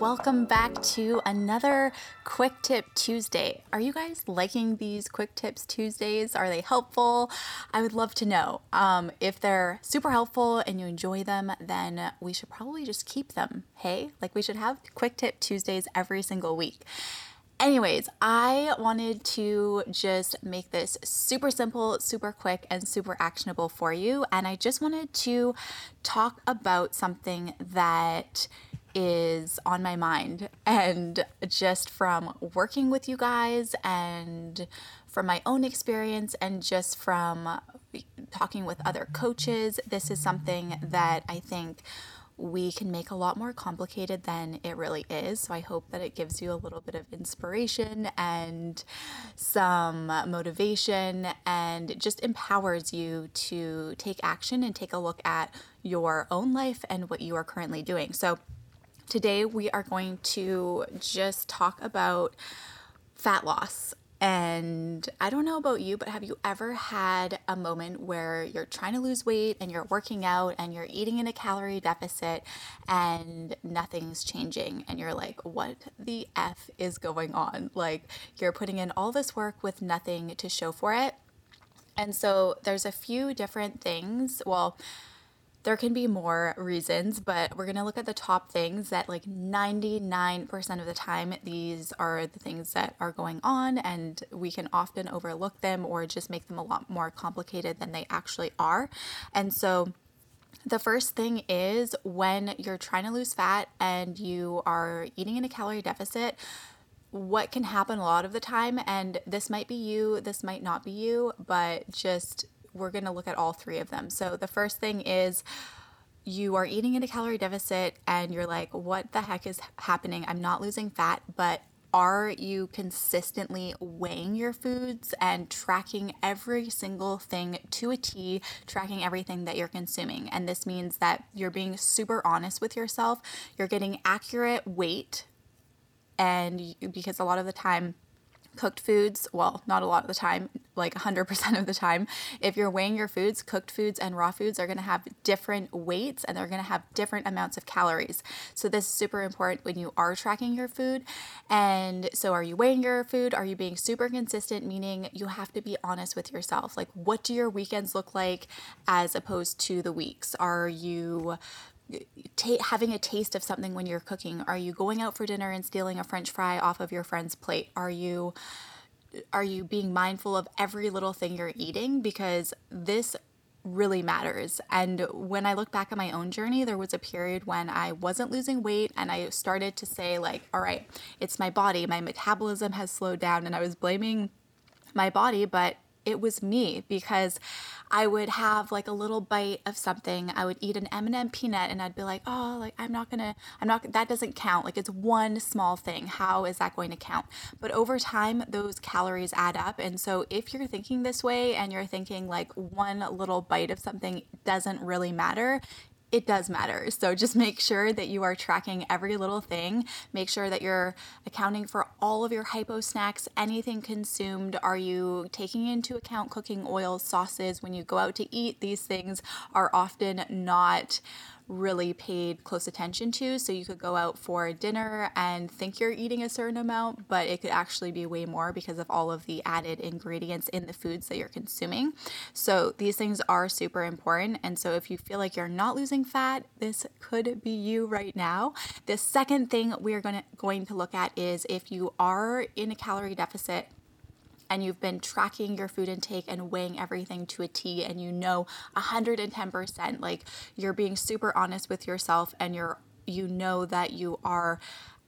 Welcome back to another Quick Tip Tuesday. Are you guys liking these Quick Tips Tuesdays? Are they helpful? I would love to know. Um, if they're super helpful and you enjoy them, then we should probably just keep them. Hey, like we should have Quick Tip Tuesdays every single week. Anyways, I wanted to just make this super simple, super quick, and super actionable for you. And I just wanted to talk about something that is on my mind. And just from working with you guys and from my own experience and just from talking with other coaches, this is something that I think we can make a lot more complicated than it really is. So I hope that it gives you a little bit of inspiration and some motivation and just empowers you to take action and take a look at your own life and what you are currently doing. So Today, we are going to just talk about fat loss. And I don't know about you, but have you ever had a moment where you're trying to lose weight and you're working out and you're eating in a calorie deficit and nothing's changing? And you're like, what the F is going on? Like, you're putting in all this work with nothing to show for it. And so, there's a few different things. Well, there can be more reasons, but we're going to look at the top things that, like 99% of the time, these are the things that are going on, and we can often overlook them or just make them a lot more complicated than they actually are. And so, the first thing is when you're trying to lose fat and you are eating in a calorie deficit, what can happen a lot of the time, and this might be you, this might not be you, but just we're going to look at all three of them. So the first thing is you are eating in a calorie deficit and you're like, what the heck is happening? I'm not losing fat, but are you consistently weighing your foods and tracking every single thing to a T, tracking everything that you're consuming? And this means that you're being super honest with yourself, you're getting accurate weight, and because a lot of the time, cooked foods, well, not a lot of the time, like 100% of the time, if you're weighing your foods, cooked foods and raw foods are going to have different weights and they're going to have different amounts of calories. So, this is super important when you are tracking your food. And so, are you weighing your food? Are you being super consistent? Meaning, you have to be honest with yourself. Like, what do your weekends look like as opposed to the weeks? Are you having a taste of something when you're cooking? Are you going out for dinner and stealing a french fry off of your friend's plate? Are you are you being mindful of every little thing you're eating because this really matters. And when I look back at my own journey, there was a period when I wasn't losing weight and I started to say like, all right, it's my body, my metabolism has slowed down and I was blaming my body, but it was me because I would have like a little bite of something. I would eat an M&M peanut and I'd be like, "Oh, like I'm not going to I'm not that doesn't count. Like it's one small thing. How is that going to count?" But over time those calories add up. And so if you're thinking this way and you're thinking like one little bite of something doesn't really matter, it does matter. So just make sure that you are tracking every little thing. Make sure that you're accounting for all of your hypo snacks, anything consumed. Are you taking into account cooking oils, sauces when you go out to eat? These things are often not really paid close attention to. So you could go out for dinner and think you're eating a certain amount, but it could actually be way more because of all of the added ingredients in the foods that you're consuming. So these things are super important. And so if you feel like you're not losing fat, this could be you right now. The second thing we're going to, going to look at is if you are in a calorie deficit and you've been tracking your food intake and weighing everything to a T and you know 110% like you're being super honest with yourself and you're you know that you are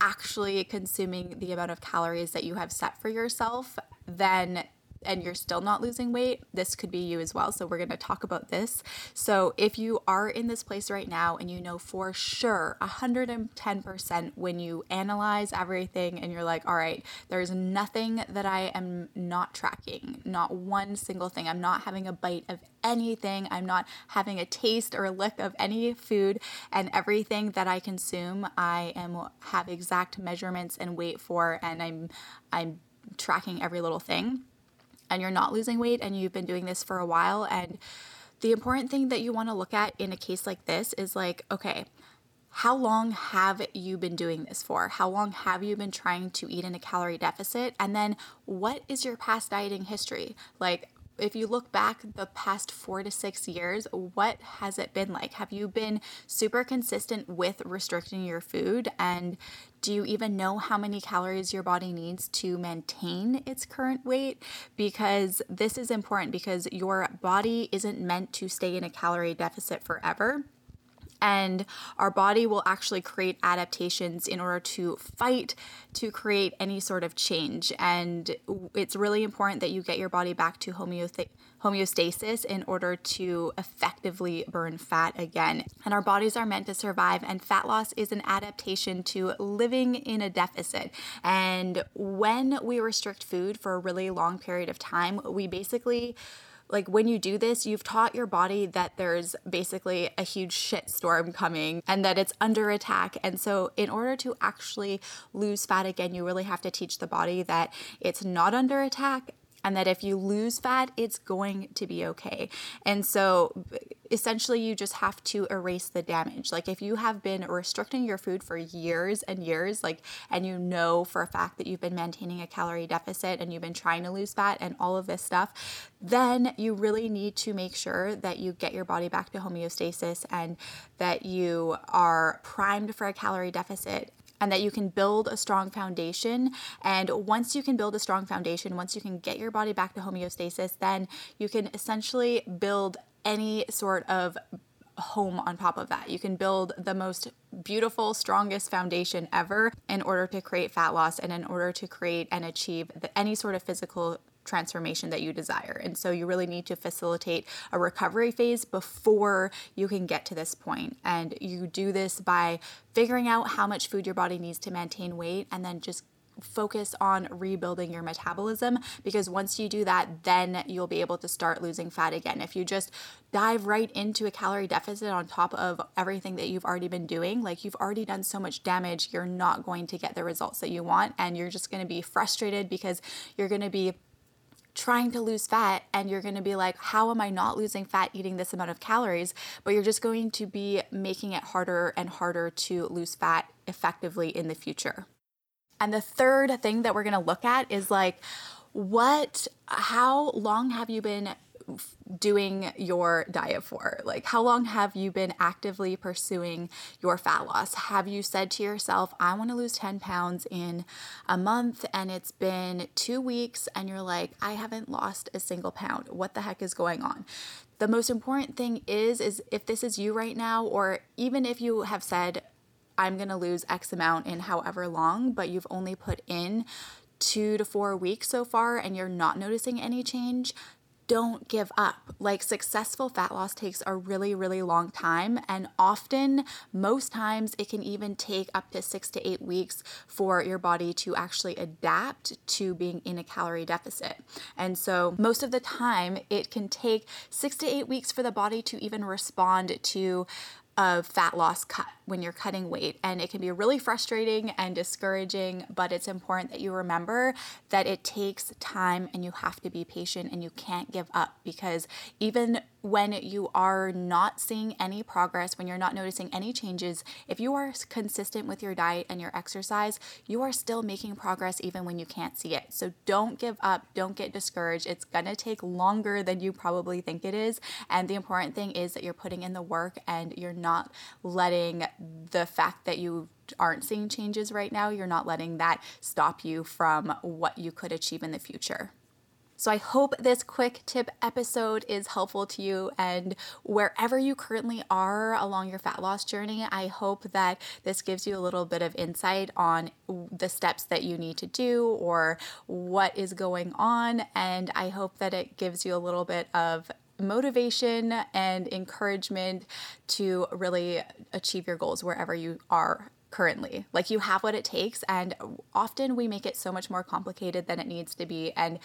actually consuming the amount of calories that you have set for yourself then and you're still not losing weight, this could be you as well. So, we're going to talk about this. So, if you are in this place right now and you know for sure 110% when you analyze everything and you're like, all right, there's nothing that I am not tracking, not one single thing. I'm not having a bite of anything. I'm not having a taste or a lick of any food, and everything that I consume, I am have exact measurements and weight for, and I'm I'm tracking every little thing and you're not losing weight and you've been doing this for a while and the important thing that you want to look at in a case like this is like okay how long have you been doing this for? How long have you been trying to eat in a calorie deficit? And then what is your past dieting history? Like, if you look back the past four to six years, what has it been like? Have you been super consistent with restricting your food? And do you even know how many calories your body needs to maintain its current weight? Because this is important because your body isn't meant to stay in a calorie deficit forever and our body will actually create adaptations in order to fight to create any sort of change and it's really important that you get your body back to homeostasis homeostasis in order to effectively burn fat again. And our bodies are meant to survive, and fat loss is an adaptation to living in a deficit. And when we restrict food for a really long period of time, we basically like when you do this, you've taught your body that there's basically a huge shit storm coming and that it's under attack. And so, in order to actually lose fat again, you really have to teach the body that it's not under attack and that if you lose fat, it's going to be okay. And so essentially, you just have to erase the damage. Like if you have been restricting your food for years and years, like, and you know for a fact that you've been maintaining a calorie deficit and you've been trying to lose fat and all of this stuff, then you really need to make sure that you get your body back to homeostasis and that you are primed for a calorie deficit and that you can build a strong foundation. And once you can build a strong foundation, once you can get your body back to homeostasis, then you can essentially build any sort of home on top of that. You can build the most beautiful, strongest foundation ever in order to create fat loss and in order to create and achieve the, any sort of physical transformation that you desire. And so you really need to facilitate a recovery phase before you can get to this point. And you do this by figuring out how much food your body needs to maintain weight and then just focus on rebuilding your metabolism because once you do that, then you'll be able to start losing fat again. If you just dive right into a calorie deficit on top of everything that you've already been doing, like you've already done so much damage, you're not going to get the results that you want. And you're just going to be frustrated because you're going to be trying to lose fat and you're going to be like, how am I not losing fat eating this amount of calories? But you're just going to be making it harder and harder to lose fat effectively in the future. And the third thing that we're going to look at is like, what, how long have you been doing your diet for? Like, how long have you been actively pursuing your fat loss? Have you said to yourself, I want to lose 10 pounds in a month, and it's been two weeks, and you're like, I haven't lost a single pound? What the heck is going on? The most important thing is, is if this is you right now, or even if you have said, I'm going to lose X amount in however long, but you've only put in two to four weeks so far and you're not noticing any change, don't give up. Like successful fat loss takes a really, really long time. And often, most times, it can even take up to six to eight weeks for your body to actually adapt to being in a calorie deficit. And so, most of the time, it can take six to eight weeks for the body to even respond to of fat loss cut when you're cutting weight. And it can be really frustrating and discouraging, but it's important that you remember that it takes time and you have to be patient and you can't give up because even when you are not seeing any progress, when you're not noticing any changes, if you are consistent with your diet and your exercise, you are still making progress even when you can't see it. So don't give up, don't get discouraged. It's gonna take longer than you probably think it is. And the important thing is that you're putting in the work and you're not letting the fact that you aren't seeing changes right now, you're not letting that stop you from what you could achieve in the future. So I hope this quick tip episode is helpful to you. And wherever you currently are along your fat loss journey, I hope that this gives you a little bit of insight on the steps that you need to do or what is going on. And I hope that it gives you a little bit of motivation and encouragement to really achieve your goals wherever you are currently. Like you have what it takes, and often we make it so much more complicated than it needs to be. And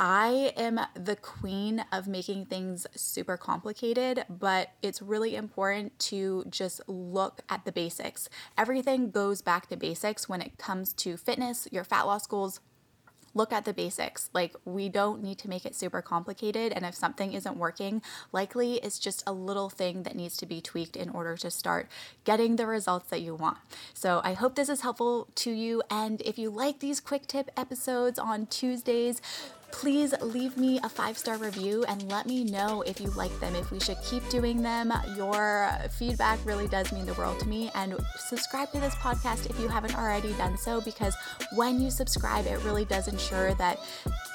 I am the queen of making things super complicated, but it's really important to just look at the basics. Everything goes back to basics when it comes to fitness, your fat loss goals, look at the basics. Like, we don't need to make it super complicated. And if something isn't working, likely it's just a little thing that needs to be tweaked in order to start getting the results that you want. So, I hope this is helpful to you. And if you like these quick tip episodes on Tuesdays, please leave me a five star review and let me know if you like them, if we should keep doing them. Your feedback really does mean the world to me. And subscribe to this podcast if you haven't already done so, because when you subscribe, it really does ensure that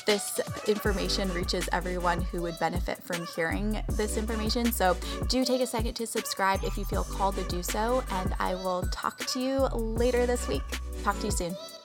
this information reaches everyone who would benefit from hearing this information. So, do take a second to subscribe if you feel called to do so, and I will talk to you later this week. Talk to you soon.